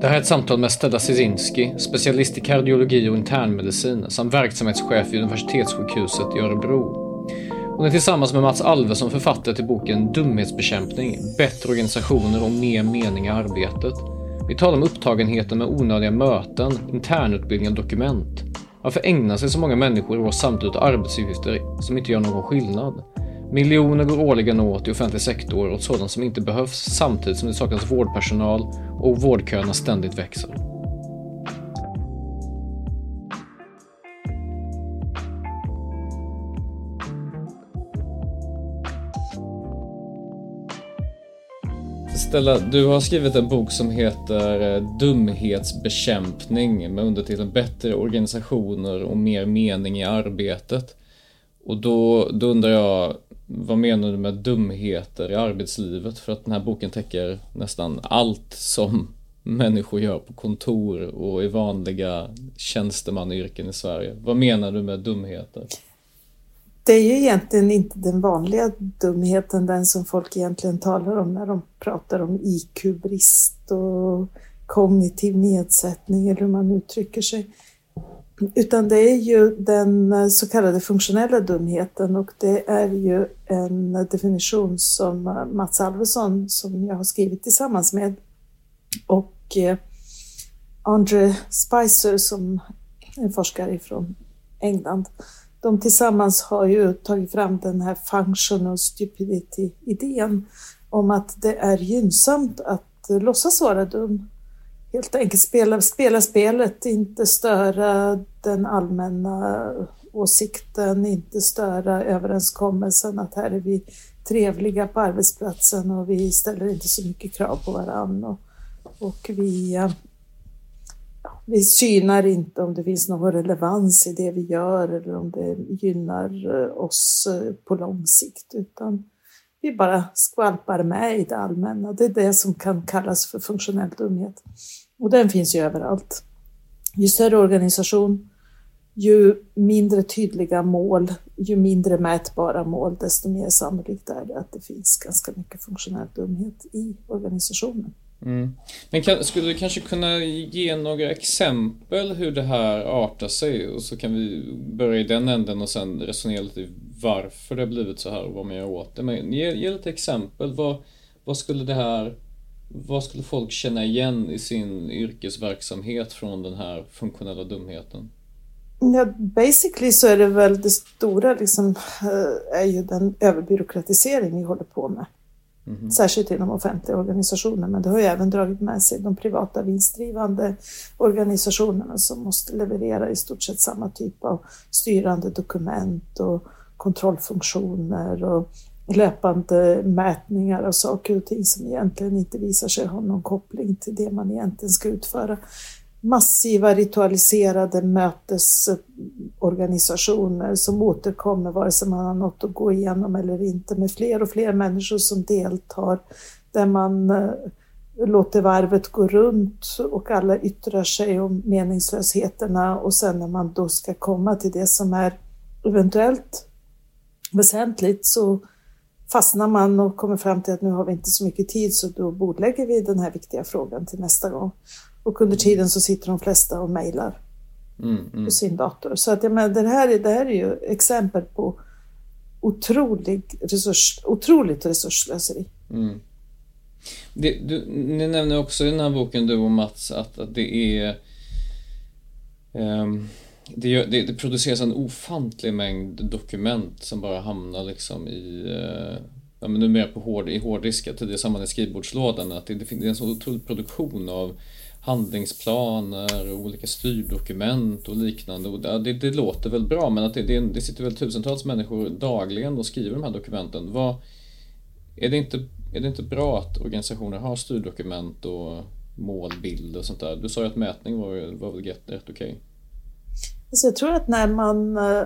Det här är ett samtal med Stella Sizinski, specialist i kardiologi och internmedicin samt verksamhetschef vid Universitetssjukhuset i Örebro. Hon är tillsammans med Mats Alvesson författare till boken Dumhetsbekämpning, bättre organisationer och mer mening i arbetet. Vi talar om upptagenheten med onödiga möten, internutbildning och dokument. Varför ägnar sig så många människor i vår samtid åt arbetsuppgifter som inte gör någon skillnad? Miljoner går årligen åt i offentlig sektor åt sådant som inte behövs samtidigt som det saknas vårdpersonal och vårdköerna ständigt växer. Stella, du har skrivit en bok som heter eh, Dumhetsbekämpning med undertiteln Bättre organisationer och mer mening i arbetet. Och då, då undrar jag, vad menar du med dumheter i arbetslivet? För att den här boken täcker nästan allt som människor gör på kontor och i vanliga tjänstemannayrken i Sverige. Vad menar du med dumheter? Det är ju egentligen inte den vanliga dumheten, den som folk egentligen talar om när de pratar om IQ-brist och kognitiv nedsättning eller hur man uttrycker sig. Utan det är ju den eh, så kallade funktionella dumheten och det är ju en definition som eh, Mats Alvesson, som jag har skrivit tillsammans med, och eh, Andre Spicer som är forskare från England, de tillsammans har ju tagit fram den här functional stupidity-idén om att det är gynnsamt att låtsas vara dum. Helt enkelt spela, spela spelet, inte störa den allmänna åsikten, inte störa överenskommelsen att här är vi trevliga på arbetsplatsen och vi ställer inte så mycket krav på varandra. Och, och vi eh, vi synar inte om det finns någon relevans i det vi gör eller om det gynnar eh, oss eh, på lång sikt, utan vi bara skvalpar med i det allmänna. Det är det som kan kallas för funktionell dumhet. Och den finns ju överallt. Ju större organisation, ju mindre tydliga mål, ju mindre mätbara mål, desto mer sannolikt är det att det finns ganska mycket funktionell dumhet i organisationen. Mm. Men kan, skulle du kanske kunna ge några exempel hur det här artar sig och så kan vi börja i den änden och sen resonera lite varför det har blivit så här och vad man gör åt det. Men ge, ge lite exempel. Vad, vad skulle det här vad skulle folk känna igen i sin yrkesverksamhet från den här funktionella dumheten? Ja, basically så är det väl det stora liksom, eh, är ju den överbyråkratisering vi håller på med. Mm. Särskilt inom offentliga organisationer, men det har ju även dragit med sig de privata vinstdrivande organisationerna som måste leverera i stort sett samma typ av styrande dokument och kontrollfunktioner och löpande mätningar av saker och ting som egentligen inte visar sig ha någon koppling till det man egentligen ska utföra massiva ritualiserade mötesorganisationer som återkommer vare sig man har något att gå igenom eller inte med fler och fler människor som deltar där man eh, låter varvet gå runt och alla yttrar sig om meningslösheterna och sen när man då ska komma till det som är eventuellt väsentligt så fastnar man och kommer fram till att nu har vi inte så mycket tid så då bordlägger vi den här viktiga frågan till nästa gång. Och under tiden så sitter de flesta och mejlar mm, mm. på sin dator. Så att, jag menar, det, här, det här är ju exempel på otrolig resurs, otroligt resursslöseri. Mm. Det, du, ni nämner också i den här boken, du och Mats, att, att det är um, det, det, det, produceras en ofantlig mängd dokument som bara hamnar liksom i uh, ja, men numera på hård, i hårddiskar, tidigare samman i skrivbordslådan. Att det, det, det är en så otrolig produktion av handlingsplaner, och olika styrdokument och liknande. Och det, det låter väl bra men att det, det, det sitter väl tusentals människor dagligen och skriver de här dokumenten. Vad, är, det inte, är det inte bra att organisationer har styrdokument och målbild och sånt där? Du sa ju att mätning var, var väl rätt, rätt okej? Okay. Alltså jag tror att när man eh,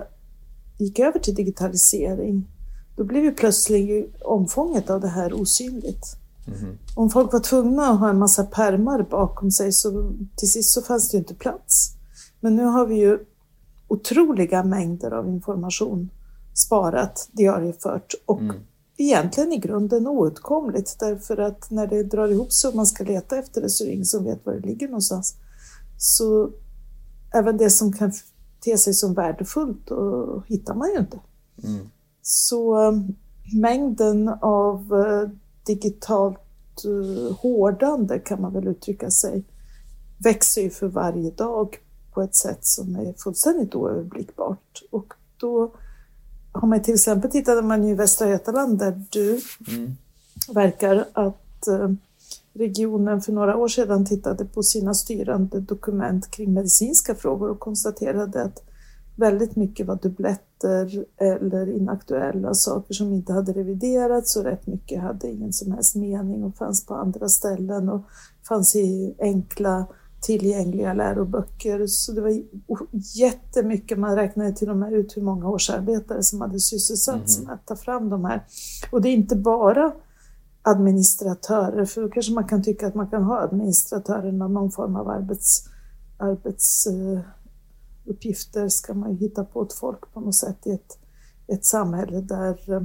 gick över till digitalisering då blev ju plötsligt omfånget av det här osynligt. Mm. Om folk var tvungna att ha en massa permar bakom sig så till sist så fanns det ju inte plats. Men nu har vi ju otroliga mängder av information sparat, diariefört och mm. egentligen i grunden outkomligt därför att när det drar ihop sig och man ska leta efter det så är det ingen som vet var det ligger någonstans. Så även det som kan te sig som värdefullt och hittar man ju inte. Mm. Så um, mängden av uh, digitalt uh, hårdande kan man väl uttrycka sig växer ju för varje dag på ett sätt som är fullständigt oöverblickbart. Och då har man till exempel tittat man i Västra Götaland där du mm. verkar att uh, regionen för några år sedan tittade på sina styrande dokument kring medicinska frågor och konstaterade att väldigt mycket var dubbletter eller inaktuella saker som inte hade reviderats och rätt mycket hade ingen som helst mening och fanns på andra ställen och fanns i enkla tillgängliga läroböcker. Så det var jättemycket, man räknade till och med ut hur många årsarbetare som hade sysselsatts mm. med att ta fram de här. Och det är inte bara administratörer, för då kanske man kan tycka att man kan ha administratörerna någon form av arbets, arbets eh, uppgifter ska man ju hitta på ett folk på något sätt i ett, ett samhälle där eh,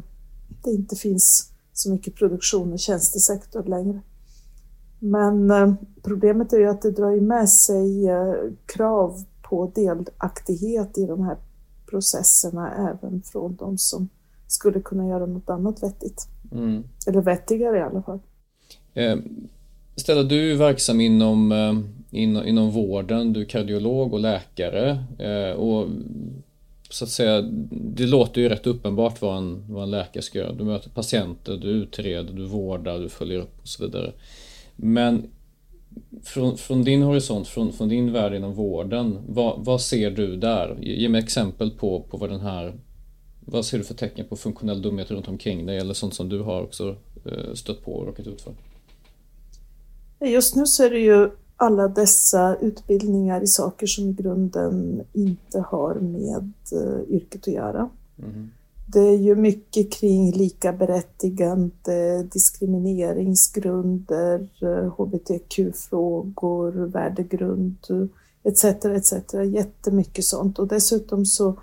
det inte finns så mycket produktion och tjänstesektor längre. Men eh, problemet är ju att det drar med sig eh, krav på delaktighet i de här processerna även från de som skulle kunna göra något annat vettigt. Mm. Eller vettigare i alla fall. Eh, Stella, du är verksam inom inom, inom vården, du är kardiolog och läkare. Eh, och så att säga, det låter ju rätt uppenbart vad en, vad en läkare ska göra. Du möter patienter, du utreder, du vårdar, du följer upp och så vidare. Men från, från din horisont, från, från din värld inom vården, vad, vad ser du där? Ge mig exempel på, på vad den här vad ser du för tecken på funktionell dumhet runt omkring dig eller sånt som du har också eh, stött på och råkat ut för? Just nu så är det ju alla dessa utbildningar i saker som i grunden inte har med uh, yrket att göra. Mm. Det är ju mycket kring lika berättigande, diskrimineringsgrunder, hbtq-frågor, värdegrund etc. etc. Jättemycket sånt och dessutom så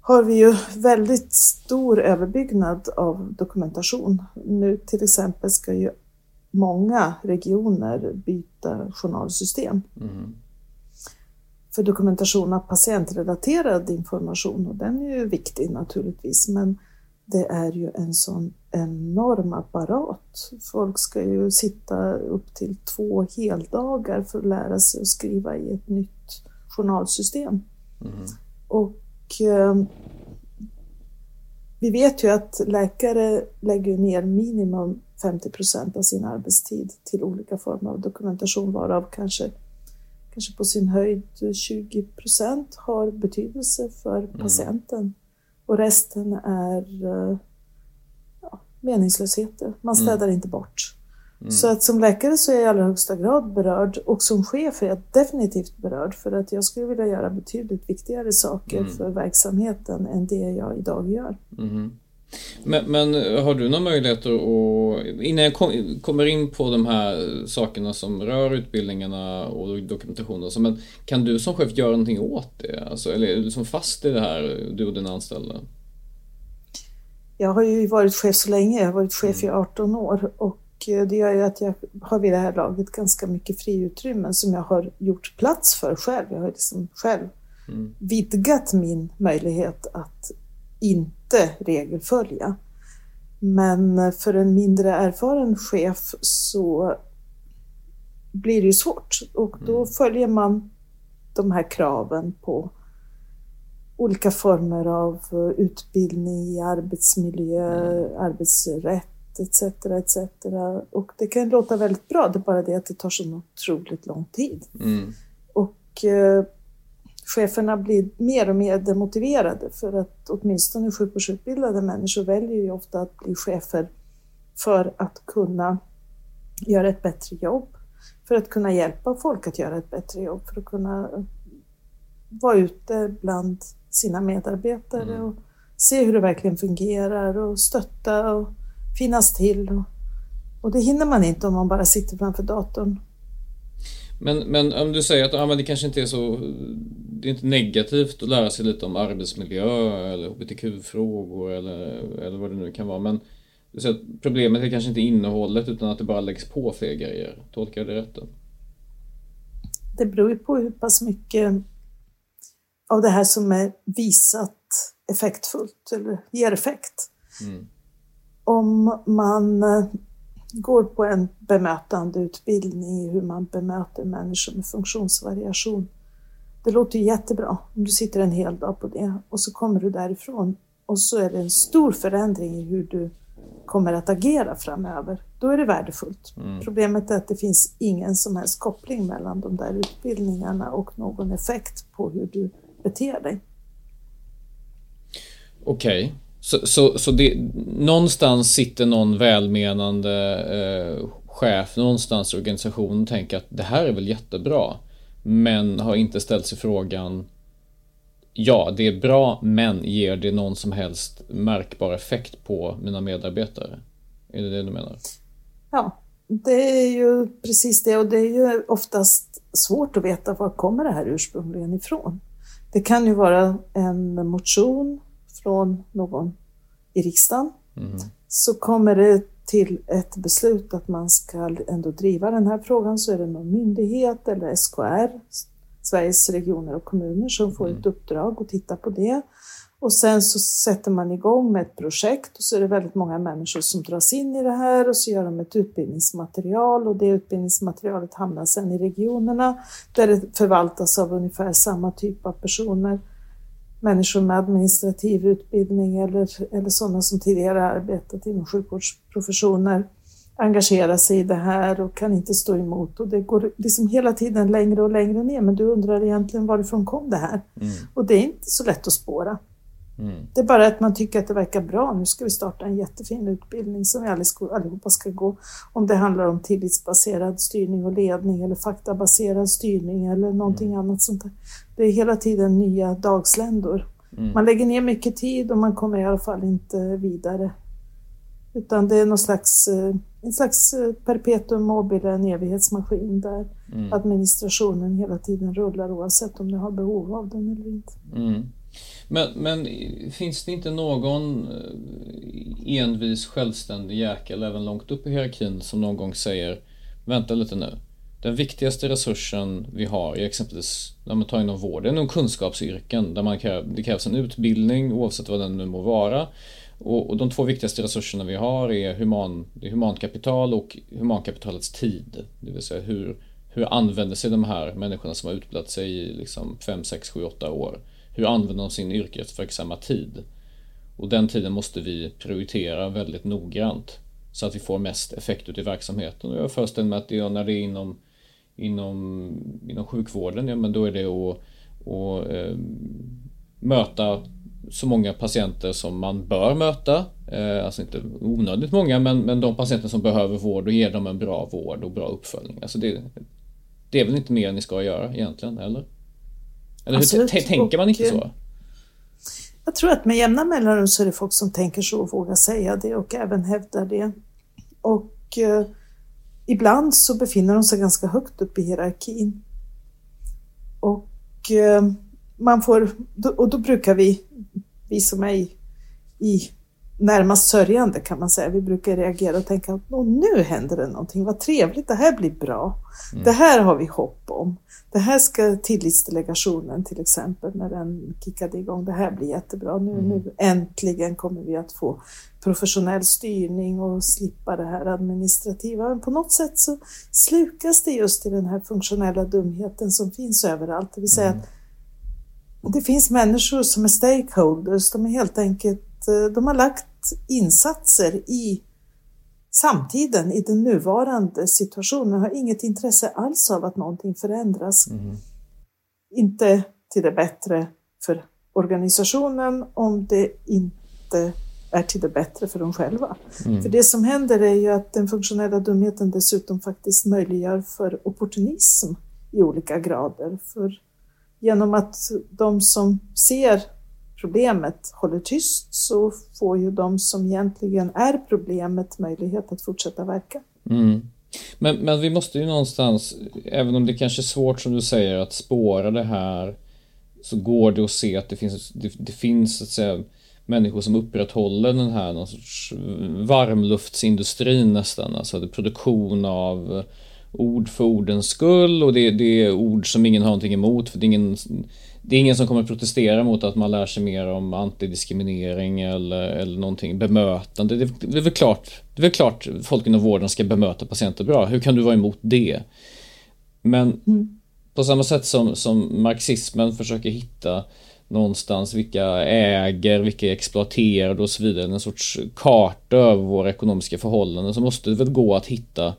har vi ju väldigt stor överbyggnad av dokumentation. Nu till exempel ska ju många regioner byta journalsystem. Mm. För dokumentation av patientrelaterad information och den är ju viktig naturligtvis men det är ju en sån enorm apparat. Folk ska ju sitta upp till två heldagar för att lära sig att skriva i ett nytt journalsystem. Mm. Och eh, vi vet ju att läkare lägger ner minimum 50 procent av sin arbetstid till olika former av dokumentation varav kanske, kanske på sin höjd 20 procent har betydelse för mm. patienten och resten är eh, ja, meningslösheter. Man mm. städar mm. inte bort. Mm. Så att som läkare så är jag i allra högsta grad berörd och som chef är jag definitivt berörd för att jag skulle vilja göra betydligt viktigare saker mm. för verksamheten än det jag idag gör. Mm. Men, men, har du några möjligheter att, innan jag kom, kommer in på de här sakerna som rör utbildningarna och dokumentationen, så, men kan du som chef göra någonting åt det? Alltså, eller är du som fast i det här, du och dina anställda? Jag har ju varit chef så länge, jag har varit chef i 18 mm. år och det gör ju att jag har vid det här laget ganska mycket friutrymmen som jag har gjort plats för själv. Jag har liksom själv mm. vidgat min möjlighet att inte inte regelfölja. Men för en mindre erfaren chef så blir det ju svårt och då mm. följer man de här kraven på olika former av utbildning i arbetsmiljö, mm. arbetsrätt etc. etc. Och det kan låta väldigt bra, det är bara det att det tar så otroligt lång tid. Mm. Och eh, cheferna blir mer och mer demotiverade för att åtminstone sjukvårdsutbildade människor väljer ju ofta att bli chefer för att kunna göra ett bättre jobb, för att kunna hjälpa folk att göra ett bättre jobb, för att kunna vara ute bland sina medarbetare mm. och se hur det verkligen fungerar och stötta och finnas till. Och, och det hinner man inte om man bara sitter framför datorn. Men, men om du säger att ja, men det kanske inte är så det är inte negativt att lära sig lite om arbetsmiljö eller hbtq-frågor eller, eller vad det nu kan vara. Men du säger att problemet är kanske inte innehållet utan att det bara läggs på fler grejer. Tolkar jag det rätt? Då? Det beror ju på hur pass mycket av det här som är visat effektfullt eller ger effekt. Mm. Om man går på en bemötande utbildning i hur man bemöter människor med funktionsvariation. Det låter jättebra om du sitter en hel dag på det och så kommer du därifrån och så är det en stor förändring i hur du kommer att agera framöver. Då är det värdefullt. Mm. Problemet är att det finns ingen som helst koppling mellan de där utbildningarna och någon effekt på hur du beter dig. Okej, okay så, så, så det, någonstans sitter någon välmenande eh, chef någonstans i organisationen och tänker att det här är väl jättebra. Men har inte ställt sig frågan Ja, det är bra, men ger det någon som helst märkbar effekt på mina medarbetare? Är det det du menar? Ja, det är ju precis det och det är ju oftast svårt att veta var kommer det här ursprungligen ifrån. Det kan ju vara en motion från någon i riksdagen. Mm. Så kommer det till ett beslut att man ska ändå driva den här frågan så är det någon myndighet eller SKR, Sveriges regioner och kommuner, som får mm. ett uppdrag att titta på det. Och sen så sätter man igång med ett projekt och så är det väldigt många människor som dras in i det här och så gör de ett utbildningsmaterial och det utbildningsmaterialet hamnar sen i regionerna där det förvaltas av ungefär samma typ av personer. Människor med administrativ utbildning eller, eller sådana som tidigare arbetat inom sjukvårdsprofessioner engagerar sig i det här och kan inte stå emot och det går liksom hela tiden längre och längre ner men du undrar egentligen varifrån kom det här? Mm. Och det är inte så lätt att spåra. Mm. Det är bara att man tycker att det verkar bra. Nu ska vi starta en jättefin utbildning som vi allihopa ska gå. Om det handlar om tillitsbaserad styrning och ledning eller faktabaserad styrning eller någonting mm. annat sånt där. Det är hela tiden nya dagsländor. Mm. Man lägger ner mycket tid och man kommer i alla fall inte vidare. Utan det är någon slags, eh, en slags eh, perpetuum mobile, en evighetsmaskin där mm. administrationen hela tiden rullar oavsett om du har behov av den eller inte. Men, men finns det inte någon eh, envis självständig jäkel även långt upp i hierarkin som någon gång säger Vänta lite nu. Den viktigaste resursen vi har är exempelvis när man tar inom vården, inom kunskapsyrken där man kräv, det krävs en utbildning oavsett vad den nu må vara. Och, och de två viktigaste resurserna vi har är, human, det humankapital och humankapitalets tid. Det vill säga hur, hur använder sig de här människorna som har utbildat sig i liksom 5, 6, 7, 8 år hur använder de sin yrkesverksamma tid? Och den tiden måste vi prioritera väldigt noggrant så att vi får mest effekt ut i verksamheten. Och jag föreställer mig att det, när det är inom, inom, inom sjukvården, ja, men då är det att, att eh, möta så många patienter som man bör möta. Eh, alltså inte onödigt många, men, men de patienter som behöver vård och ge dem en bra vård och bra uppföljning. Alltså det, det är väl inte mer ni ska göra egentligen, eller? Eller Absolut. hur tänker man inte så? Jag tror att med jämna mellanrum så är det folk som tänker så och vågar säga det och även hävdar det. Och eh, ibland så befinner de sig ganska högt upp i hierarkin. Och eh, man får, och då brukar vi, vi som är i, i närmast sörjande kan man säga. Vi brukar reagera och tänka att nu händer det någonting, vad trevligt, det här blir bra. Mm. Det här har vi hopp om. Det här ska tillitsdelegationen till exempel, när den kickade igång, det här blir jättebra. Nu, mm. nu äntligen kommer vi att få professionell styrning och slippa det här administrativa. Men på något sätt så slukas det just i den här funktionella dumheten som finns överallt. Det vill säga mm. att det finns människor som är stakeholders, de är helt enkelt, eh, de har lagt insatser i samtiden, i den nuvarande situationen, har inget intresse alls av att någonting förändras. Mm. Inte till det bättre för organisationen om det inte är till det bättre för dem själva. Mm. För det som händer är ju att den funktionella dumheten dessutom faktiskt möjliggör för opportunism i olika grader. För genom att de som ser problemet håller tyst så får ju de som egentligen är problemet möjlighet att fortsätta verka. Mm. Men, men vi måste ju någonstans, även om det kanske är svårt som du säger att spåra det här, så går det att se att det finns, det, det finns att säga, människor som upprätthåller den här någon sorts varmluftsindustrin nästan, alltså produktion av ord för ordens skull och det, det är ord som ingen har någonting emot för det är ingen det är ingen som kommer protestera mot att man lär sig mer om antidiskriminering eller, eller någonting bemötande. Det, det, är väl klart, det är väl klart folk inom vården ska bemöta patienter bra. Hur kan du vara emot det? Men mm. på samma sätt som, som marxismen försöker hitta någonstans vilka äger, vilka är exploaterade och så vidare. En sorts karta över våra ekonomiska förhållanden så måste det väl gå att hitta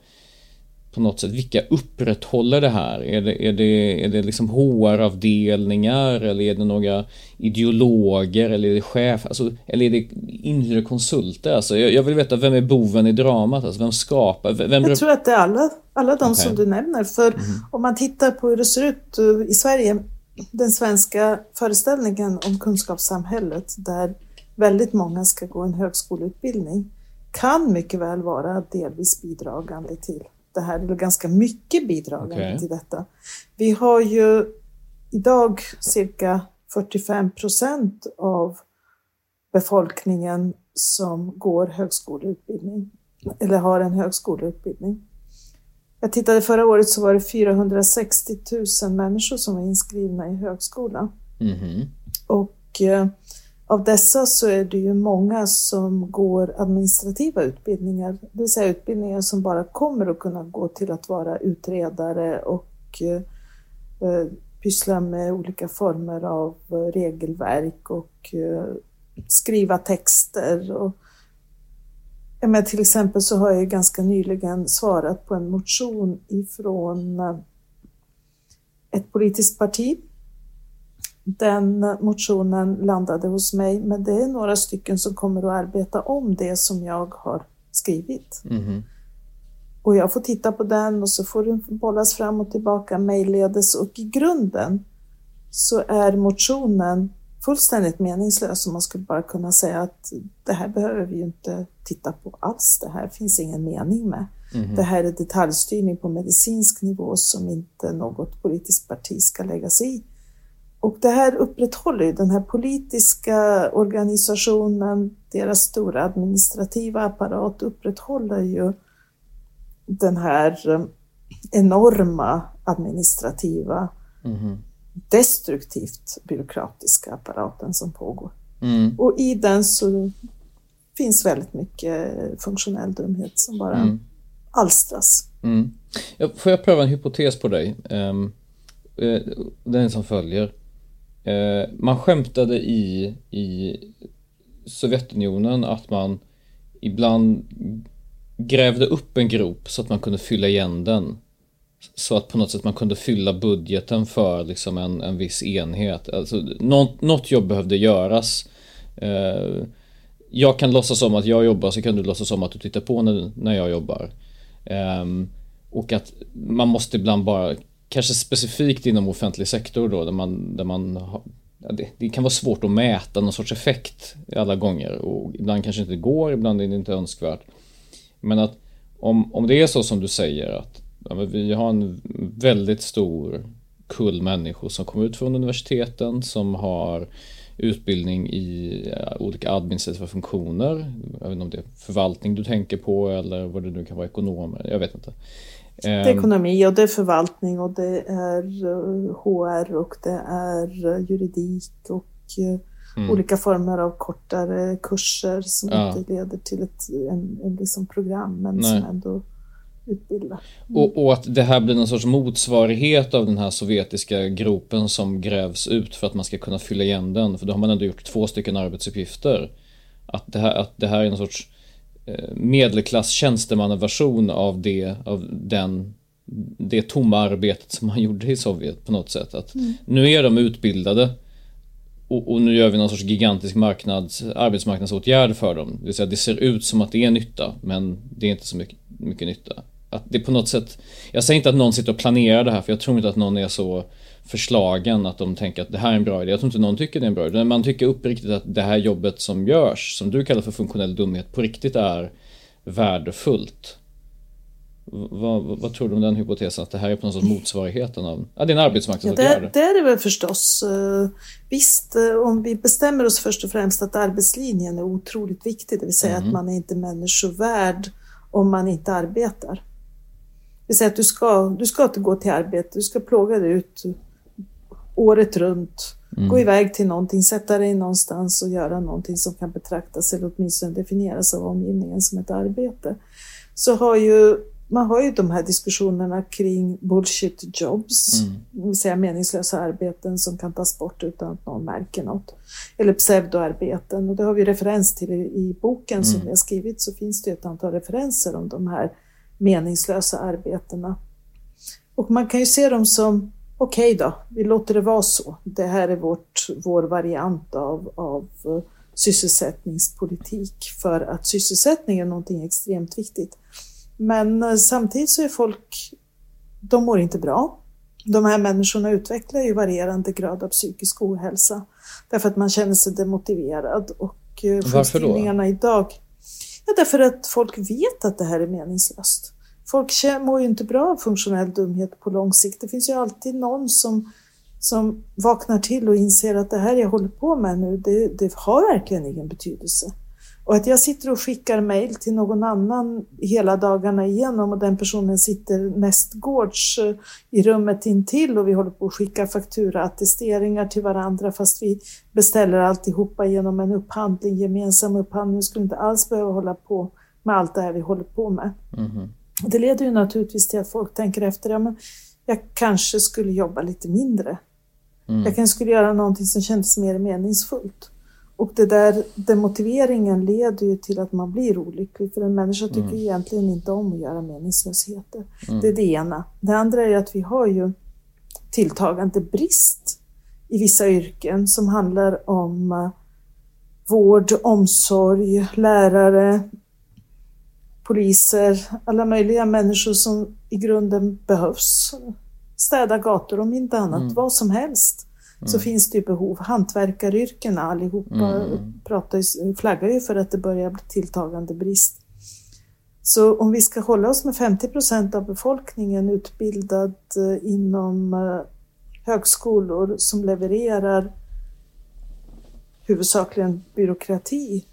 på något sätt, vilka upprätthåller det här? Är det, är det, är det liksom HR-avdelningar eller är det några ideologer eller är det chef, alltså, eller är det inhyrda konsulter? Alltså, jag, jag, vill veta, vem är boven i dramat? Alltså, vem skapar? Vem... Jag tror att det är alla, alla de okay. som du nämner. För mm. om man tittar på hur det ser ut eh, i Sverige, den svenska föreställningen om kunskapssamhället där väldigt många ska gå en högskoleutbildning kan mycket väl vara delvis bidragande till det här, eller ganska mycket bidragande okay. till detta. Vi har ju idag cirka 45 procent av befolkningen som går högskoleutbildning, eller har en högskoleutbildning. Jag tittade förra året så var det 460 000 människor som var inskrivna i högskolan. Mm. Och eh, av dessa så är det ju många som går administrativa utbildningar, det vill säga utbildningar som bara kommer att kunna gå till att vara utredare och eh, pyssla med olika former av eh, regelverk och eh, skriva texter. Och, men till exempel så har jag ganska nyligen svarat på en motion ifrån eh, ett politiskt parti den motionen landade hos mig, men det är några stycken som kommer att arbeta om det som jag har skrivit. Mm. Och jag får titta på den och så får den bollas fram och tillbaka mejlledes och i grunden så är motionen fullständigt meningslös och man skulle bara kunna säga att det här behöver vi ju inte titta på alls. Det här finns ingen mening med. Mm. Det här är detaljstyrning på medicinsk nivå som inte något politiskt parti ska lägga sig i. Och det här upprätthåller ju den här politiska organisationen, deras stora administrativa apparat upprätthåller ju den här eh, enorma administrativa, mm. destruktivt byråkratiska apparaten som pågår. Mm. Och i den så finns väldigt mycket funktionell dumhet som bara mm. alstras. Mm. Får jag pröva en hypotes på dig? Um, den som följer. Eh, man skämtade i, i Sovjetunionen att man ibland grävde upp en grop så att man kunde fylla igen den. Så att på något sätt man kunde fylla budgeten för liksom en, en viss enhet. Alltså, något, något jobb behövde göras. Eh, jag kan låtsas som att jag jobbar så kan du låtsas som att du tittar på när, när jag jobbar. Eh, och att man måste ibland bara kanske specifikt inom offentlig sektor då, där man, där man har, ja, det, det, kan vara svårt att mäta någon sorts effekt alla gånger och ibland kanske inte går, ibland är det inte önskvärt. Men att om, om det är så som du säger att ja, vi har en väldigt stor kull människor som kommer ut från universiteten som har utbildning i olika administrativa funktioner. Jag vet inte om det är förvaltning du tänker på eller vad det nu kan vara, ekonomer, jag vet inte. Det är ekonomi och det är förvaltning och det är HR och det är juridik och mm. olika former av kortare kurser som ja. inte leder till ett en, en liksom program men Nej. som ändå utbildar. Mm. Och, och, att det här blir någon sorts motsvarighet av den här sovjetiska gropen som grävs ut för att man ska kunna fylla igen den. För då har man ändå gjort två stycken arbetsuppgifter. Att det här, att det här är någon sorts eh, medelklass tjänstemannaversion av det, av den det tomma arbetet som man gjorde i Sovjet på något sätt. Att mm. Nu är de utbildade och, och, nu gör vi någon sorts gigantisk marknads, arbetsmarknadsåtgärd för dem. Det vill säga det ser ut som att det är nytta men det är inte så mycket, mycket nytta. Att det på något sätt, jag säger inte att någon sitter och planerar det här för jag tror inte att någon är så förslagen att de tänker att det här är en bra idé. Jag tror inte någon tycker det är en bra idé. Man tycker uppriktigt att det här jobbet som görs, som du kallar för funktionell dumhet, på riktigt är värdefullt. Vad, vad, tror du om den hypotesen? Att det här är på något sätt motsvarigheten av... Ja, det är en arbetsmarknadsåtgärd. Ja, det, det är det väl förstås. Eh, visst, eh, om vi bestämmer oss först och främst att arbetslinjen är otroligt viktig, det vill säga mm. att man är inte människovärd om man inte arbetar. Vill säga att du ska, du ska inte gå till arbete, du ska plåga dig ut året runt. Mm. Gå iväg till någonting, sätta dig någonstans och göra någonting som kan betraktas eller åtminstone definieras av omgivningen som ett arbete. Så har ju man har ju de här diskussionerna kring bullshit jobs, mm. det vill säga meningslösa arbeten som kan tas bort utan att någon märker något. Eller pseudoarbeten och det har vi referens till i, i boken mm. som vi har skrivit så finns det ett antal referenser om de här meningslösa arbetena. Och man kan ju se dem som, okej okay då, vi låter det vara så. Det här är vårt, vår variant av, av eh, sysselsättningspolitik för att sysselsättning är någonting extremt viktigt. Men eh, samtidigt så är folk, de mår inte bra. De här människorna utvecklar ju varierande grad av psykisk ohälsa därför att man känner sig demotiverad och eh, sjukskrivningarna idag. Ja, därför att folk vet att det här är meningslöst. Folk mår ju inte bra av funktionell dumhet på lång sikt. Det finns ju alltid någon som, som vaknar till och inser att det här jag håller på med nu, det, det har verkligen ingen betydelse. Och att jag sitter och skickar mejl till någon annan hela dagarna igenom och den personen sitter nästgårds eh, i rummet intill och vi håller på att skicka fakturaattesteringar till varandra fast vi beställer alltihopa genom en upphandling, gemensam upphandling. Vi skulle inte alls behöva hålla på med allt det här vi håller på med. Mm. Det leder ju naturligtvis till att folk tänker efter, ja men jag kanske skulle jobba lite mindre. Mm. Jag kanske skulle göra någonting som kändes mer meningsfullt. Och det där, demotiveringen leder ju till att man blir olycklig, för en människa tycker mm. egentligen inte om att göra meningslösheter. Mm. Det är det ena. Det andra är att vi har ju tilltagande brist i vissa yrken som handlar om uh, vård, omsorg, lärare, poliser, alla möjliga människor som i grunden behövs. Städa gator om inte annat, mm. vad som helst så mm. finns det ju behov. Hantverkaryrkena allihopa mm. pratar, flaggar ju för att det börjar bli tilltagande brist. Så om vi ska hålla oss med 50 procent av befolkningen utbildad eh, inom eh, högskolor som levererar huvudsakligen byråkrati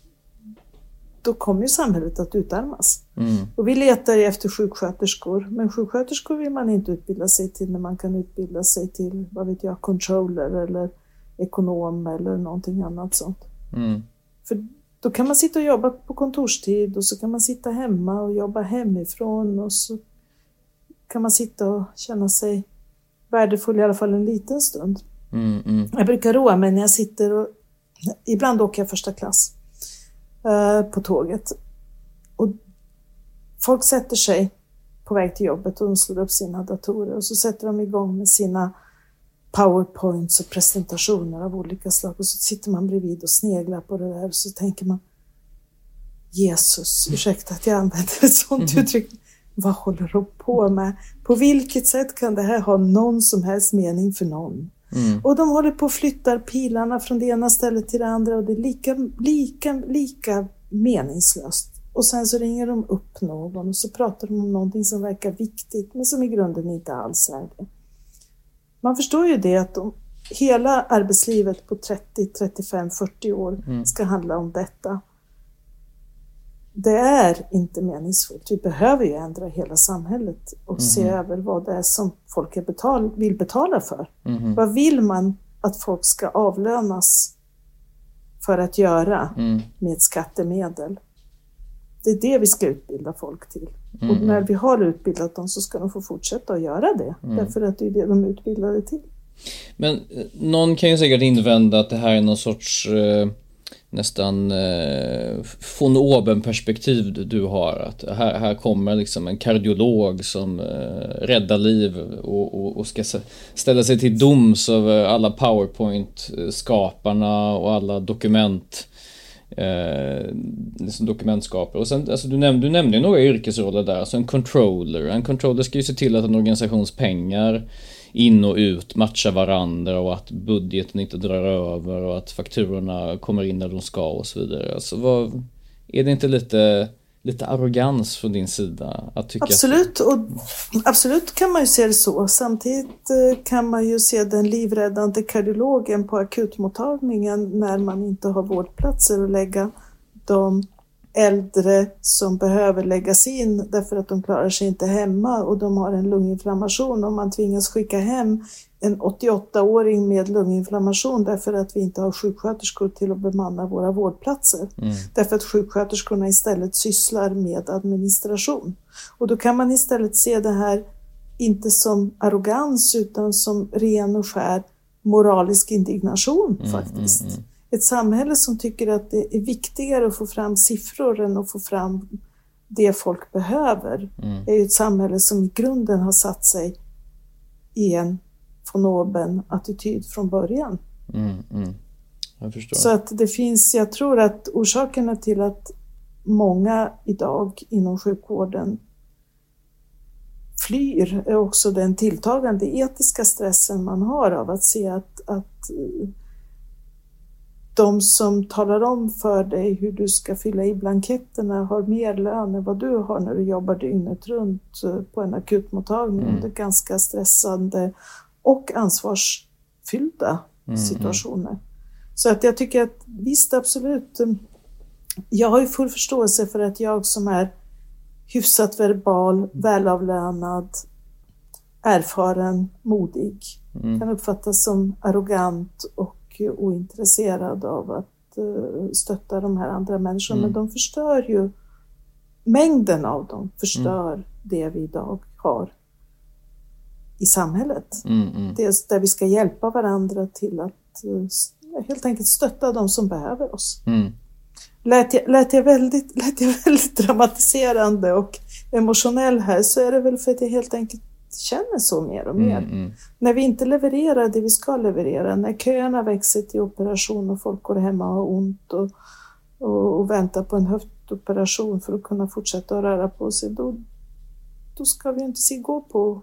då kommer ju samhället att utarmas. Mm. Och vi letar efter sjuksköterskor, men sjuksköterskor vill man inte utbilda sig till när man kan utbilda sig till, vad vet jag, controller eller ekonom eller någonting annat sånt. Mm. För då kan man sitta och jobba på kontorstid och så kan man sitta hemma och jobba hemifrån och så kan man sitta och känna sig värdefull i alla fall en liten stund. Mm, mm. Jag brukar roa mig när jag sitter och ibland åker jag första klass Eh, på tåget. Folk sätter sig på väg till jobbet och de slår upp sina datorer och så sätter de igång med sina powerpoints och presentationer av olika slag och så sitter man bredvid och sneglar på det där och så tänker man Jesus, ursäkta att jag använder ett sånt mm. uttryck. Vad håller de på med? På vilket sätt kan det här ha någon som helst mening för någon? Mm. Och de håller på och flyttar pilarna från det ena stället till det andra och det är lika, lika, lika meningslöst. Och sen så ringer de upp någon och så pratar de om någonting som verkar viktigt men som i grunden inte alls är det. Man förstår ju det att om, hela arbetslivet på 30, 35, 40 år mm. ska handla om detta. Det är inte meningsfullt. Vi behöver ju ändra hela samhället och mm. se över vad det är som folk betal, vill betala för. Mm. Vad vill man att folk ska avlönas för att göra mm. med skattemedel? Det är det vi ska utbilda folk till. Mm. Och när vi har utbildat dem så ska de få fortsätta att göra det. Mm. Därför att det är det de är utbildade till. Men eh, någon kan ju säkert invända att det här är någon sorts eh, nästan eh, von oben perspektiv du har. Att här, här kommer liksom en kardiolog som eh, räddar liv och, och, och, ska ställa sig till doms över alla powerpoint-skaparna och alla dokument eh, liksom dokumentskapare. Och sen, alltså du, nämnde, du nämnde några yrkesroller där, alltså en controller. En controller ska ju se till att en organisations pengar in och ut matchar varandra och att budgeten inte drar över och att fakturorna kommer in när de ska och så vidare. Alltså vad, är det inte lite lite arrogans från din sida? Att tycka absolut, att... och absolut kan man ju se det så. Samtidigt eh, kan man ju se den livräddande kardiologen på akutmottagningen när man inte har vårdplatser att lägga de äldre som behöver läggas in därför att de klarar sig inte hemma och de har en lunginflammation och man tvingas skicka hem en 88-åring med lunginflammation därför att vi inte har sjuksköterskor till att bemanna våra vårdplatser. Mm. Därför att sjuksköterskorna istället sysslar med administration. Och då kan man istället se det här inte som arrogans utan som ren och skär moralisk indignation mm, faktiskt. Mm, mm ett samhälle som tycker att det är viktigare att få fram siffror än att få fram det folk behöver, mm. är ju ett samhälle som i grunden har satt sig i en von oben attityd från början. Mm, mm. Så att det finns, jag tror att orsakerna till att många idag inom sjukvården flyr är också den tilltagande etiska stressen man har av att se att, att de som talar om för dig hur du ska fylla i blanketterna har mer lön än vad du har när du jobbar dygnet runt eh, på en akutmottagning mm. under ganska stressande och ansvarsfyllda mm. situationer. Så att jag tycker att visst, absolut. Jag har ju full förståelse för att jag som är hyfsat verbal, välavlönad, erfaren, modig mm. kan uppfattas som arrogant och ointresserad av att eh, stötta de här andra människorna. Mm. Men de förstör ju, mängden av dem förstör mm. det vi idag har i samhället. Mm, mm. Det där vi ska hjälpa varandra till att eh, helt enkelt stötta de som behöver oss. Mm. Lät jag, lät, jag väldigt, lät jag väldigt dramatiserande och emotionell här så är det väl för att jag helt enkelt känner så mer och mer. Mm, mm. När vi inte levererar det vi ska leverera, när köerna växer till operation och folk går hemma och har ont och, och, och väntar på en höftoperation för att kunna fortsätta att röra på sig, då, då ska vi inte se gå på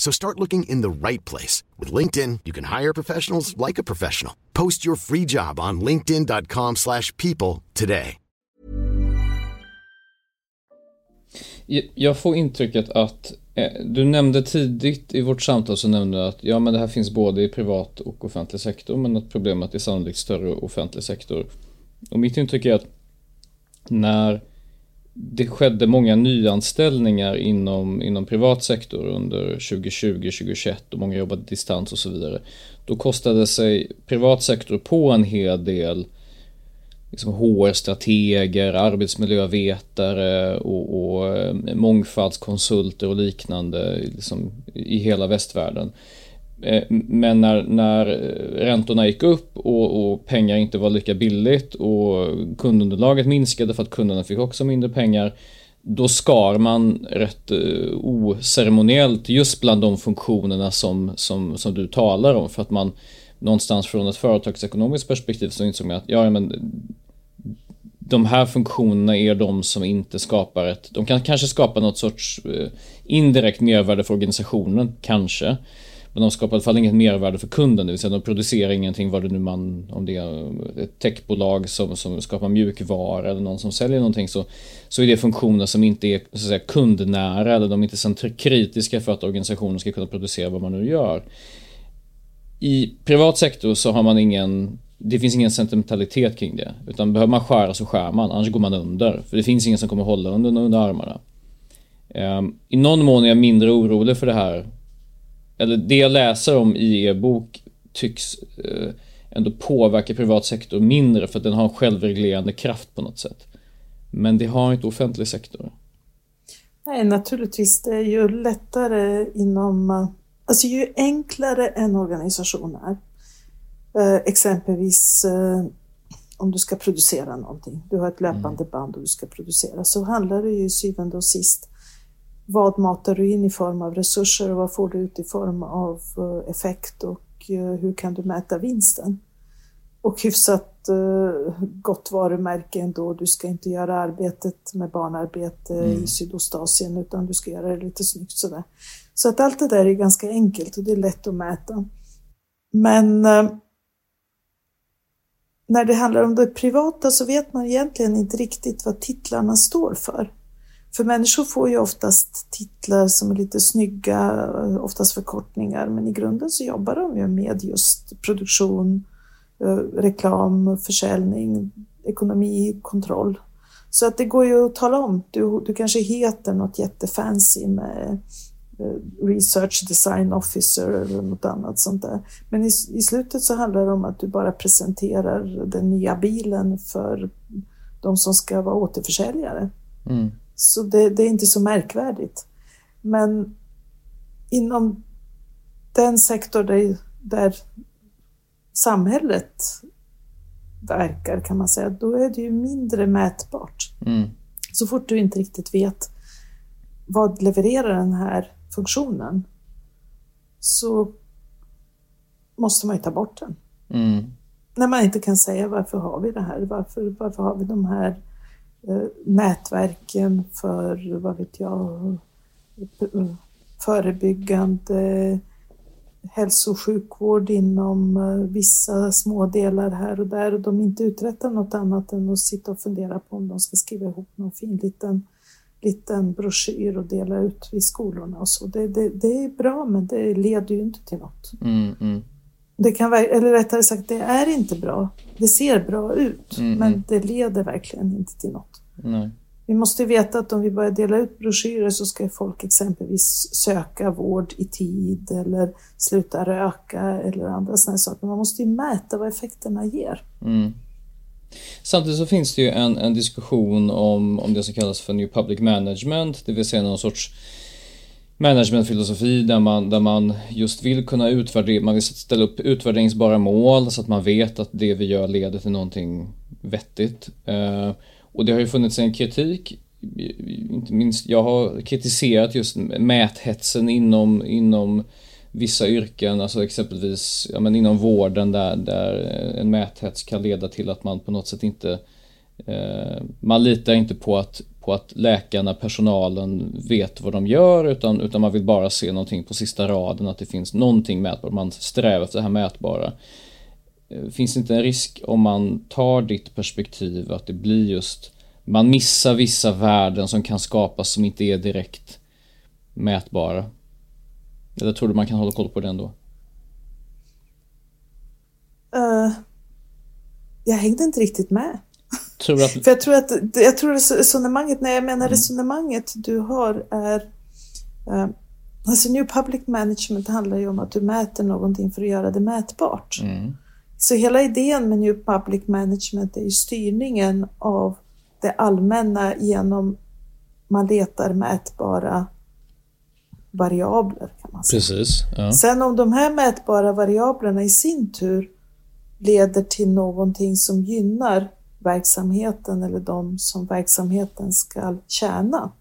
So start looking in the right place. With LinkedIn, you can hire professionals like a professional. Post your free job on linkedin.com slash people today. Jag får intrycket att Eh, du nämnde tidigt i vårt samtal så nämnde du att ja, men det här finns både i privat och offentlig sektor men att problemet är sannolikt större offentlig sektor. Och mitt intryck är att när det skedde många nyanställningar inom, inom privat sektor under 2020, 2021 och många jobbade distans och så vidare. Då kostade sig privat sektor på en hel del liksom HR-strateger, arbetsmiljövetare och, och eh, mångfaldskonsulter och liknande liksom, i hela västvärlden. Eh, men när, när eh, räntorna gick upp och, och, pengar inte var lika billigt och kundunderlaget minskade för att kunderna fick också mindre pengar. Då skar man rätt eh, oceremoniellt just bland de funktionerna som, som, som du talar om. För att man någonstans från ett företagsekonomiskt perspektiv så insåg man att ja, men de här funktionerna är de som inte skapar ett... De kan kanske skapa något sorts indirekt mervärde för organisationen, kanske. Men de skapar i alla fall inget mervärde för kunden, det vill säga de producerar ingenting, vad det nu man, om det är ett techbolag som, som skapar mjukvara eller någon som säljer någonting så, så är det funktioner som inte är så att säga, kundnära eller de är inte kritiska för att organisationen ska kunna producera vad man nu gör. I privat sektor så har man ingen det finns ingen sentimentalitet kring det. Utan behöver man skära så skär man, annars går man under. För det finns ingen som kommer hålla under, under armarna. Um, I någon mån är jag mindre orolig för det här eller det jag läser om i er bok tycks eh, ändå påverka privat sektor mindre för att den har en självreglerande kraft på något sätt. Men det har inte offentlig sektor. Nej, naturligtvis. Det är ju lättare inom... Alltså ju enklare en organisation är. Eh, exempelvis eh, om du ska producera någonting. Du har ett löpande mm. band och du ska producera. Så handlar det ju syvende och sist vad matar du in i form av resurser och vad får du ut i form av eh, effekt och eh, hur kan du mäta vinsten? Och hyfsat uh, gott varumärke ändå. Du ska inte göra arbetet med barnarbete mm. i Sydostasien utan du ska göra det lite snyggt sådär. Så att allt det där är ganska enkelt och det är lätt att mäta. Men när det handlar om det privata så vet man egentligen inte riktigt vad titlarna står för. För människor får ju oftast titlar som är lite snygga, oftast förkortningar, men i grunden så jobbar de ju med just produktion, eh, reklam, försäljning, ekonomi, kontroll. Så att det går ju att tala om. Du, du kanske heter något jättefancy med eh, Research Design Officer eller något annat sånt där. Men i, i slutet så handlar det om att du bara presenterar den nya bilen för de som ska vara återförsäljare. Mm. Så det, det, är inte så märkvärdigt. Men inom den sektor där, där samhället verkar kan man säga, då är det ju mindre mätbart. Mm. Så fort du inte riktigt vet vad levererar den här funktionen så måste man ju ta bort den. Mm. När man inte kan säga varför har vi det här? Varför, varför har vi de här Eh, nätverken för, vad vet jag, förebyggande hälso och sjukvård inom eh, vissa små delar här och där och de inte uträttar något annat än att sitta och fundera på om de ska skriva ihop någon fin liten, liten broschyr och dela ut vid skolorna och så. Det, det, det är bra men det leder ju inte till något. Mm, mm det kan, eller rättare sagt, det är inte bra. Det ser bra ut, mm. men det leder verkligen inte till något. Nej. Vi måste veta att om vi börjar dela ut broschyrer så ska folk exempelvis söka vård i tid eller sluta röka eller andra sådana saker. Man måste ju mäta vad effekterna ger. Mm. Samtidigt så finns det ju en, en diskussion om, om det som kallas för New Public Management, det vill säga någon sorts managementfilosofi där man, där man just vill kunna utvärdera, man vill ställa upp utvärderingsbara mål så att man vet att det vi gör leder till någonting vettigt. Eh, och det har ju funnits en kritik, inte minst jag har kritiserat just mäthetsen inom, inom vissa yrken, alltså exempelvis ja, men inom vården där, där en mäthets kan leda till att man på något sätt inte eh, man litar inte på att på att läkarna, personalen vet vad de gör utan, utan man vill bara se någonting på sista raden, att det finns någonting mätbart. Man strävar efter det här mätbara. Eh, finns det inte en risk om man tar ditt perspektiv att det blir just man missar vissa värden som kan skapas som inte är direkt mätbara? Eller tror du man kan hålla koll på det ändå? Uh, jag hängde inte riktigt med. Tror att... För jag tror att jag tror resonemanget, när jag menar mm. resonemanget du har är uh, Alltså New Public Management handlar ju om att du mäter någonting för att göra det mätbart. Mm. Så hela idén med New Public Management är ju styrningen av det allmänna genom man letar mätbara variabler. Kan man säga. Precis. Ja. Sen om de här mätbara variablerna i sin tur leder till någonting som gynnar verksamheten eller de som verksamheten ska tjäna.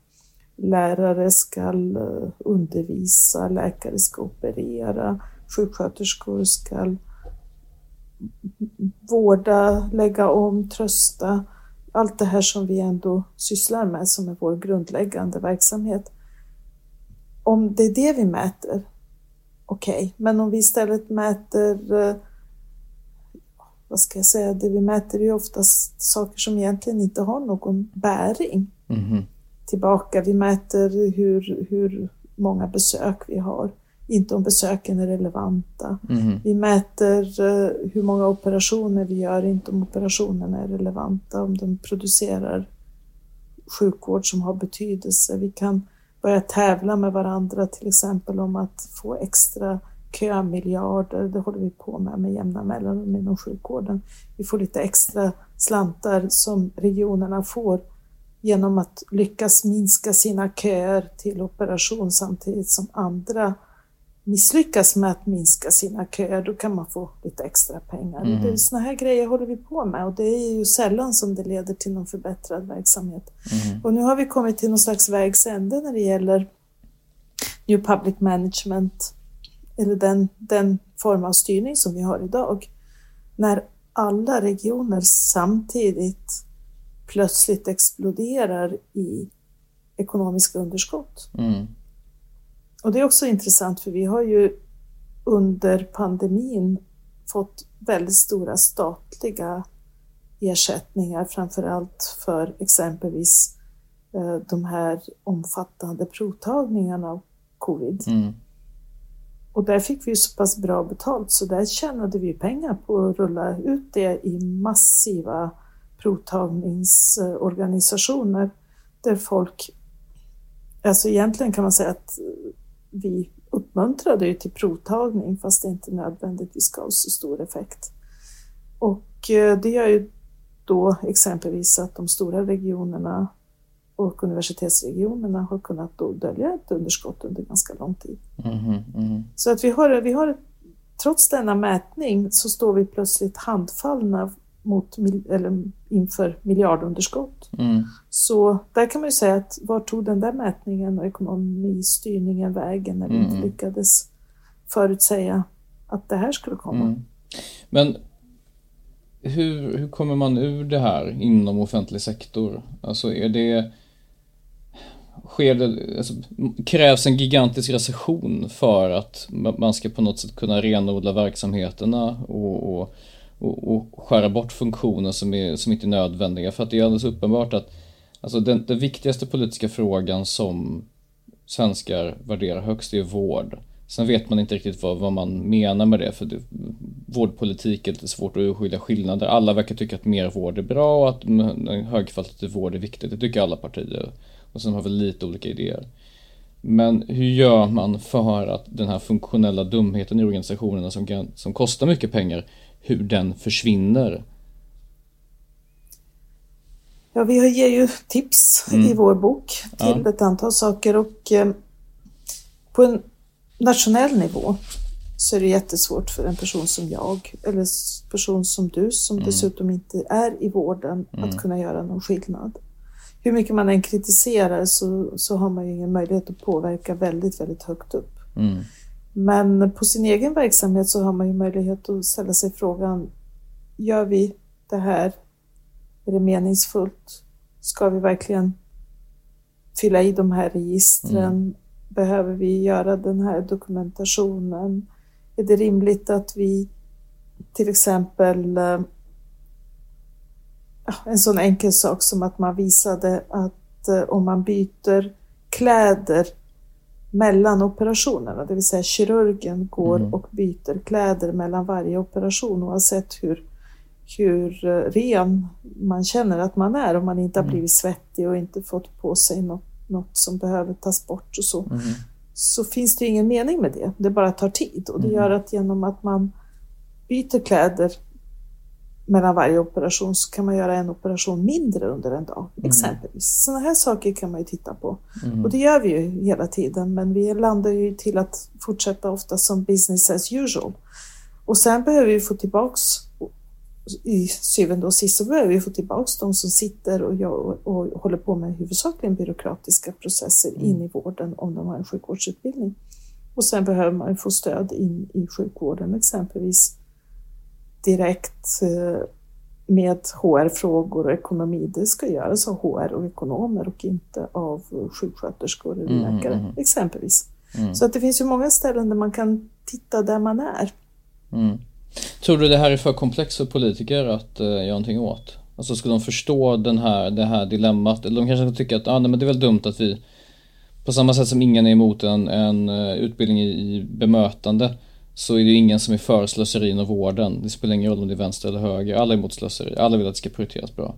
Lärare ska eh, undervisa, läkare ska operera, sjuksköterskor ska vårda, lägga om, trösta. Allt det här som vi ändå sysslar med som är vår grundläggande verksamhet. Om det är det vi mäter, okej, okay. men om vi istället mäter eh, vad ska jag säga, det vi mäter är oftast saker som egentligen inte har någon bäring mm. tillbaka. Vi mäter hur, hur många besök vi har, inte om besöken är relevanta. Mm. Vi mäter uh, hur många operationer vi gör, inte om operationerna är relevanta, om de producerar sjukvård som har betydelse. Vi kan börja tävla med varandra till exempel om att få extra kömiljarder, det håller vi på med med jämna mellanrum inom sjukvården. Vi får lite extra slantar som regionerna får genom att lyckas minska sina köer till operation samtidigt som andra misslyckas med att minska sina köer, då kan man få lite extra pengar. Mm. Det är såna här grejer håller vi på med och det är ju sällan som det leder till någon förbättrad verksamhet. Mm. Och nu har vi kommit till någon slags vägs ände när det gäller New Public Management eller den, den form av styrning som vi har idag, när alla regioner samtidigt plötsligt exploderar i ekonomiska underskott. Mm. Och det är också intressant för vi har ju under pandemin fått väldigt stora statliga ersättningar, framför allt för exempelvis eh, de här omfattande provtagningarna av covid. Mm. Och där fick vi så pass bra betalt så där tjänade vi pengar på att rulla ut det i massiva provtagningsorganisationer där folk, alltså egentligen kan man säga att vi uppmuntrade ju till provtagning fast det inte nödvändigtvis gav så stor effekt. Och eh, det gör ju då exempelvis att de stora regionerna och universitetsregionerna har kunnat då dölja ett underskott under ganska lång tid. Mm, mm. Så att vi har, vi har, trots denna mätning så står vi plötsligt handfallna mot, eller inför miljardunderskott. Mm. Så där kan man ju säga att var tog den där mätningen och ekonomistyrningen vägen när vi inte mm. lyckades förutsäga att det här skulle komma. Mm. Men hur, hur kommer man ur det här inom offentlig sektor? Alltså är det sker det, alltså, krävs en gigantisk recession för att man ska på något sätt kunna renodla verksamheterna och, och, och, och skära bort funktioner som, är, som inte är nödvändiga. För att det är alldeles uppenbart att alltså den, den viktigaste politiska frågan som svenskar värderar högst är vård. Sen vet man inte riktigt vad, vad man menar med det, för det, vårdpolitik är lite svårt att urskilja skillnader. Alla verkar tycka att mer vård är bra och att högkvalitativ vård är viktigt. Det tycker alla partier. Och sen har vi lite olika idéer. Men hur gör man för att den här funktionella dumheten i organisationerna som, kan, som kostar mycket pengar, hur den försvinner? Ja, vi ger ju tips mm. i vår bok till ja. ett antal saker och eh, på en nationell nivå så är det jättesvårt för en person som jag eller person som du som mm. dessutom inte är i vården mm. att kunna göra någon skillnad hur mycket man än kritiserar så, så har man ju ingen möjlighet att påverka väldigt, väldigt högt upp. Mm. Men på sin egen verksamhet så har man ju möjlighet att ställa sig frågan, gör vi det här? Är det meningsfullt? Ska vi verkligen fylla i de här registren? Mm. Behöver vi göra den här dokumentationen? Är det rimligt att vi till exempel eh, en sån enkel sak som att man visade att eh, om man byter kläder mellan operationerna, det vill säga kirurgen går mm. och byter kläder mellan varje operation oavsett hur, hur eh, ren man känner att man är, om man inte har mm. blivit svettig och inte fått på sig något, något som behöver tas bort och så. Mm. Så finns det ingen mening med det, det bara tar tid och det mm. gör att genom att man byter kläder mellan varje operation så kan man göra en operation mindre under en dag, mm. exempelvis. Sådana här saker kan man ju titta på. Mm. Och det gör vi ju hela tiden, men vi landar ju till att fortsätta ofta som business as usual. Och sen behöver vi få tillbaks, i syvende och sist så behöver vi få tillbaks de som sitter och, gör, och håller på med huvudsakligen byråkratiska processer mm. in i vården om de har en sjukvårdsutbildning. Och sen behöver man få stöd in i sjukvården, exempelvis direkt eh, med HR-frågor och ekonomi, det ska göras av HR och ekonomer och inte av sjuksköterskor eller mm, läkare, mm, exempelvis. Mm. Så att det finns ju många ställen där man kan titta där man är. Mm. Tror du det här är för komplext för politiker att uh, göra någonting åt? Alltså ska de förstå den här, det här dilemmat? Eller de kanske tycker att ah, nej, men det är väl dumt att vi på samma sätt som ingen är emot en, en uh, utbildning i bemötande så är det ingen som är för slöseri inom vården. Det spelar ingen roll om det är vänster eller höger. Alla är emot slöseri. Alla vill att det ska prioriteras bra.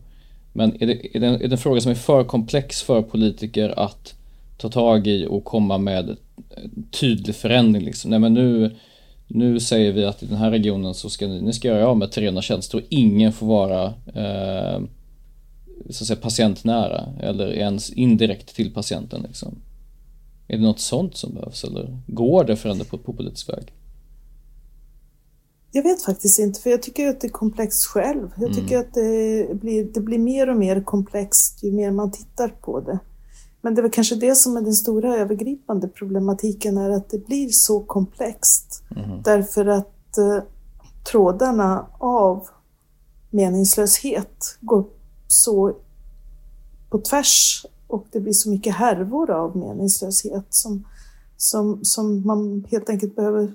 Men är det, är det, en, är det en fråga som är för komplex för politiker att ta tag i och komma med tydlig förändring liksom? Nej men nu, nu säger vi att i den här regionen så ska ni, ni ska göra av med 300 tjänster och ingen får vara eh, så att säga patientnära eller ens indirekt till patienten liksom. Är det något sånt som behövs eller går det att förändra på, på politisk väg? Jag vet faktiskt inte, för jag tycker att det är komplext själv. Jag tycker mm. att det blir, det blir mer och mer komplext ju mer man tittar på det. Men det är väl kanske det som är den stora övergripande problematiken, är att det blir så komplext. Mm. Därför att eh, trådarna av meningslöshet går så på tvärs och det blir så mycket härvor av meningslöshet som, som, som man helt enkelt behöver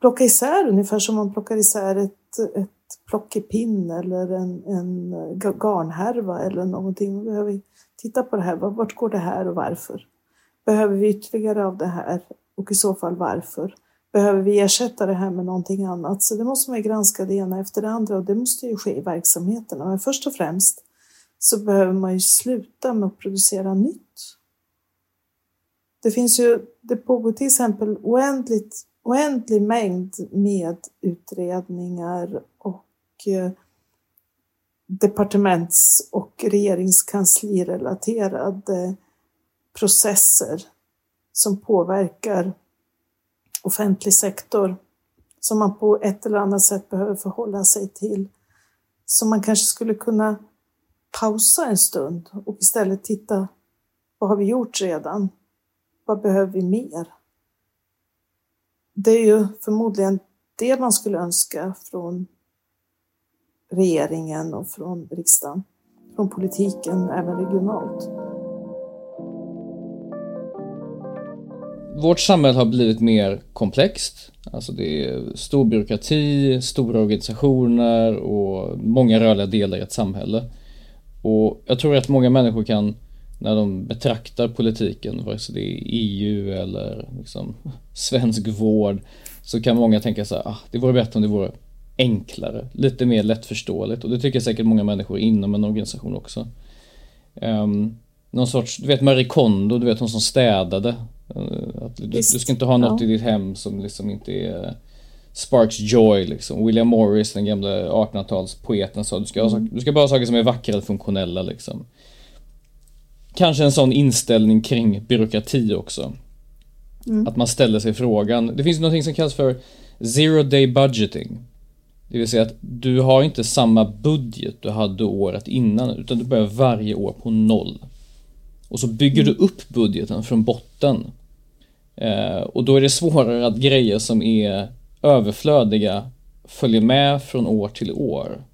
plocka isär ungefär som man plockar isär ett, ett plockepinn eller en, en garnhärva eller någonting. Vi behöver titta på det här. Vart går det här och varför? Behöver vi ytterligare av det här och i så fall varför? Behöver vi ersätta det här med någonting annat? Så det måste man granska det ena efter det andra och det måste ju ske i verksamheterna. Men först och främst så behöver man ju sluta med att producera nytt. Det finns ju, det pågår till exempel oändligt oändlig mängd med utredningar och eh, departements och regeringskansli-relaterade processer som påverkar offentlig sektor som man på ett eller annat sätt behöver förhålla sig till. Som man kanske skulle kunna pausa en stund och istället titta, vad har vi gjort redan? Vad behöver vi mer? Det är ju förmodligen det man skulle önska från regeringen och från riksdagen, från politiken, även regionalt. Vårt samhälle har blivit mer komplext. Alltså det är stor byråkrati, stora organisationer och många rörliga delar i ett samhälle. Och jag tror att många människor kan när de betraktar politiken, vare sig det är EU eller liksom svensk vård, så kan många tänka så här, ah, det vore bättre om det vore enklare, lite mer lättförståeligt och det tycker säkert många människor inom en organisation också. Um, någon sorts, du vet Marie Kondo, du vet hon som städade. Uh, att du, du, ska inte ha något ja. i ditt hem som liksom inte är Sparks Joy liksom. William Morris, den gamla 1800-talspoeten sa du ska, mm. ha, du ska bara ha saker som är vackra och funktionella liksom kanske en sån inställning kring byråkrati också. Mm. Att man ställer sig frågan. Det finns något som kallas för zero day budgeting. Det vill säga att du har inte samma budget du hade året innan utan du börjar varje år på noll. Och så bygger mm. du upp budgeten från botten. Eh, och då är det svårare att grejer som är överflödiga följer med från år till år.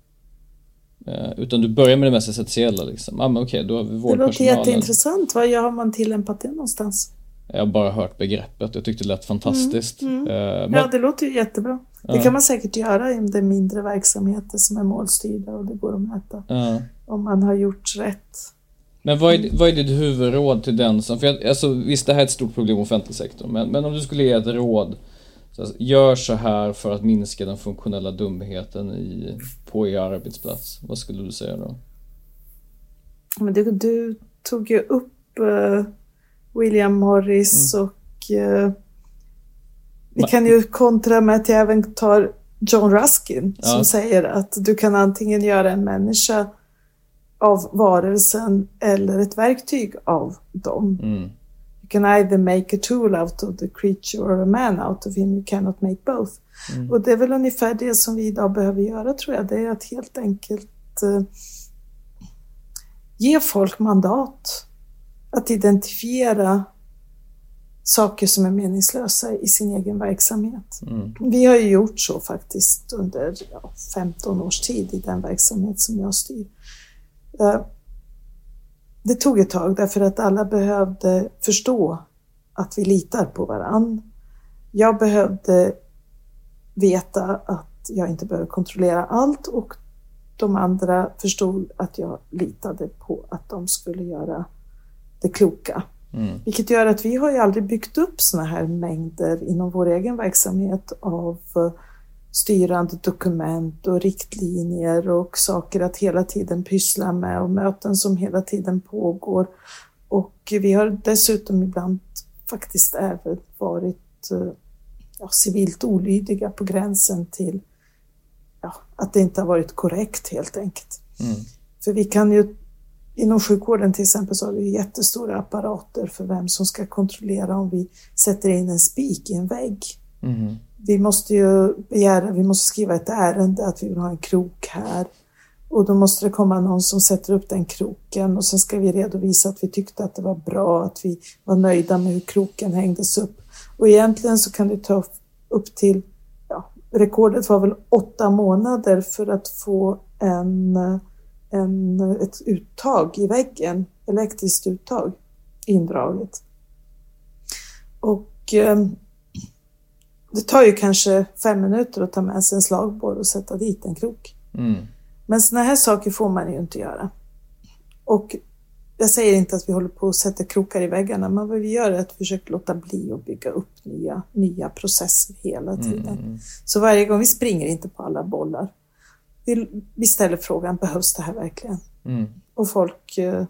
Eh, utan du börjar med det mest essentiella liksom. Ah, men okej, då har vi vårdpersonalen. Det låter jätteintressant. Var har man tillämpat det någonstans? Jag har bara hört begreppet. Jag tyckte det lät fantastiskt. Mm, mm. Uh, men... Ja, det låter ju jättebra. Det kan man säkert göra i de mindre verksamheter som är målstyrda och det går att mäta. Om man har gjort rätt. Men vad är, vad är ditt huvudråd till den som, för jag, alltså, visst det här är ett stort problem i offentlig sektor, men, men om du skulle ge ett råd, så alltså, gör så här för att minska den funktionella dumheten i, på er arbetsplats, vad skulle du säga då? Men du, du tog ju upp uh, William Morris mm. och uh, vi kan ju kontra med att jag även tar John Ruskin ja. som säger att du kan antingen göra en människa av varelsen eller ett verktyg av dem. Mm. You can either make a tool out of the creature or a man out of him. You cannot make both. Mm. Och det är väl ungefär det som vi idag behöver göra tror jag. Det är att helt enkelt uh, ge folk mandat att identifiera saker som är meningslösa i sin egen verksamhet. Mm. Vi har ju gjort så faktiskt under ja, 15 års tid i den verksamhet som jag styr. Eh, det tog ett tag därför att alla behövde förstå att vi litar på varann. Jag behövde veta att jag inte behöver kontrollera allt och de andra förstod att jag litade på att de skulle göra det kloka. Mm. Vilket gör att vi har ju aldrig byggt upp såna här mängder inom vår egen verksamhet av styrande dokument och riktlinjer och saker att hela tiden pyssla med och möten som hela tiden pågår. Och vi har dessutom ibland faktiskt även varit eh, ja, civilt olydiga på gränsen till ja, att det inte har varit korrekt helt enkelt. Mm. För vi kan ju Inom sjukvården till exempel så har vi jättestora apparater för vem som ska kontrollera om vi sätter in en spik i en vägg. Mm. Vi måste ju begära, vi måste skriva ett ärende att vi vill ha en krok här. Och då måste det komma någon som sätter upp den kroken och sen ska vi redovisa att vi tyckte att det var bra, att vi var nöjda med hur kroken hängdes upp. Och egentligen så kan det ta upp till, ja, rekordet var väl åtta månader för att få en en, ett uttag i väggen, elektriskt uttag indraget. Och eh, det tar ju kanske fem minuter att ta med sig en slagborr och sätta dit en krok. Mm. Men sådana här saker får man ju inte göra. Och jag säger inte att vi håller på att sätta krokar i väggarna, men vad vi gör är att vi försöker låta bli att bygga upp nya, nya processer hela tiden. Mm. Så varje gång, vi springer inte på alla bollar vi, vi ställer frågan, behövs det här verkligen? Mm. Och folk eh,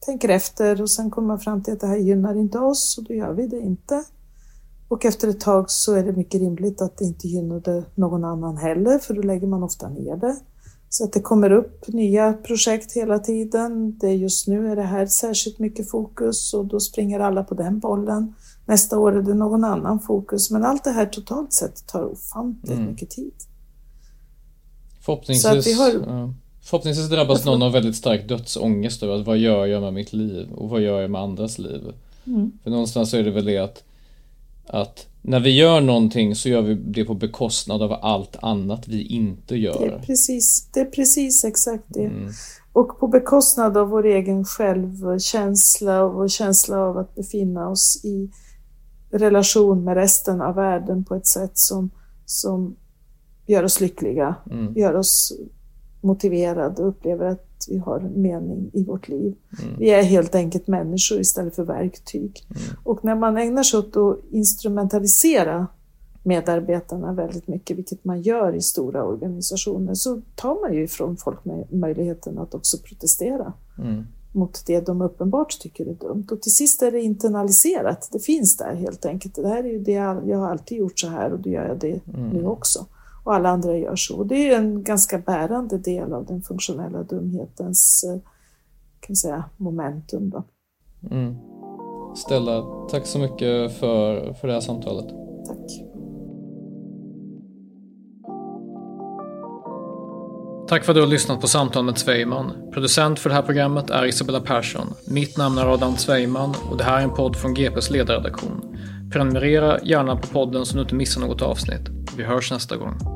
tänker efter och sen kommer man fram till att det här gynnar inte oss och då gör vi det inte. Och efter ett tag så är det mycket rimligt att det inte gynnade någon annan heller, för då lägger man ofta ner det. Så att det kommer upp nya projekt hela tiden. Det just nu är det här särskilt mycket fokus och då springer alla på den bollen. Nästa år är det någon annan fokus, men allt det här totalt sett tar ofantligt mm. mycket tid. Förhoppningsvis, har... ja. förhoppningsvis drabbas någon av väldigt stark dödsångest över att vad gör jag med mitt liv och vad gör jag med andras liv? Mm. För någonstans är det väl det att, att när vi gör någonting så gör vi det på bekostnad av allt annat vi inte gör. Det är precis, det är precis exakt det. Mm. Och på bekostnad av vår egen självkänsla och vår känsla av att befinna oss i relation med resten av världen på ett sätt som, som gör oss lyckliga, mm. gör oss motiverade och upplever att vi har mening i vårt liv. Mm. Vi är helt enkelt människor istället för verktyg. Mm. Och när man ägnar sig åt att instrumentalisera medarbetarna väldigt mycket, vilket man gör i stora organisationer, så tar man ju ifrån folk möjligheten att också protestera mm. mot det de uppenbart tycker är dumt. Och till sist är det internaliserat, det finns där helt enkelt. Det här är ju det jag, jag har alltid gjort så här och då gör jag det mm. nu också och alla andra gör så. Det är en ganska bärande del av den funktionella dumhetens eh, kan säga, momentum. Då. Mm. Stella, tack så mycket för, för det här samtalet. Tack. Tack för att du har lyssnat på Samtal med Zweiman. Producent för det här programmet är Isabella Persson. Mitt namn är Adam Zweiman och det här är en podd från GPs ledarredaktion. Prenumerera gärna på podden så du inte missar något avsnitt. Vi hörs nästa gång.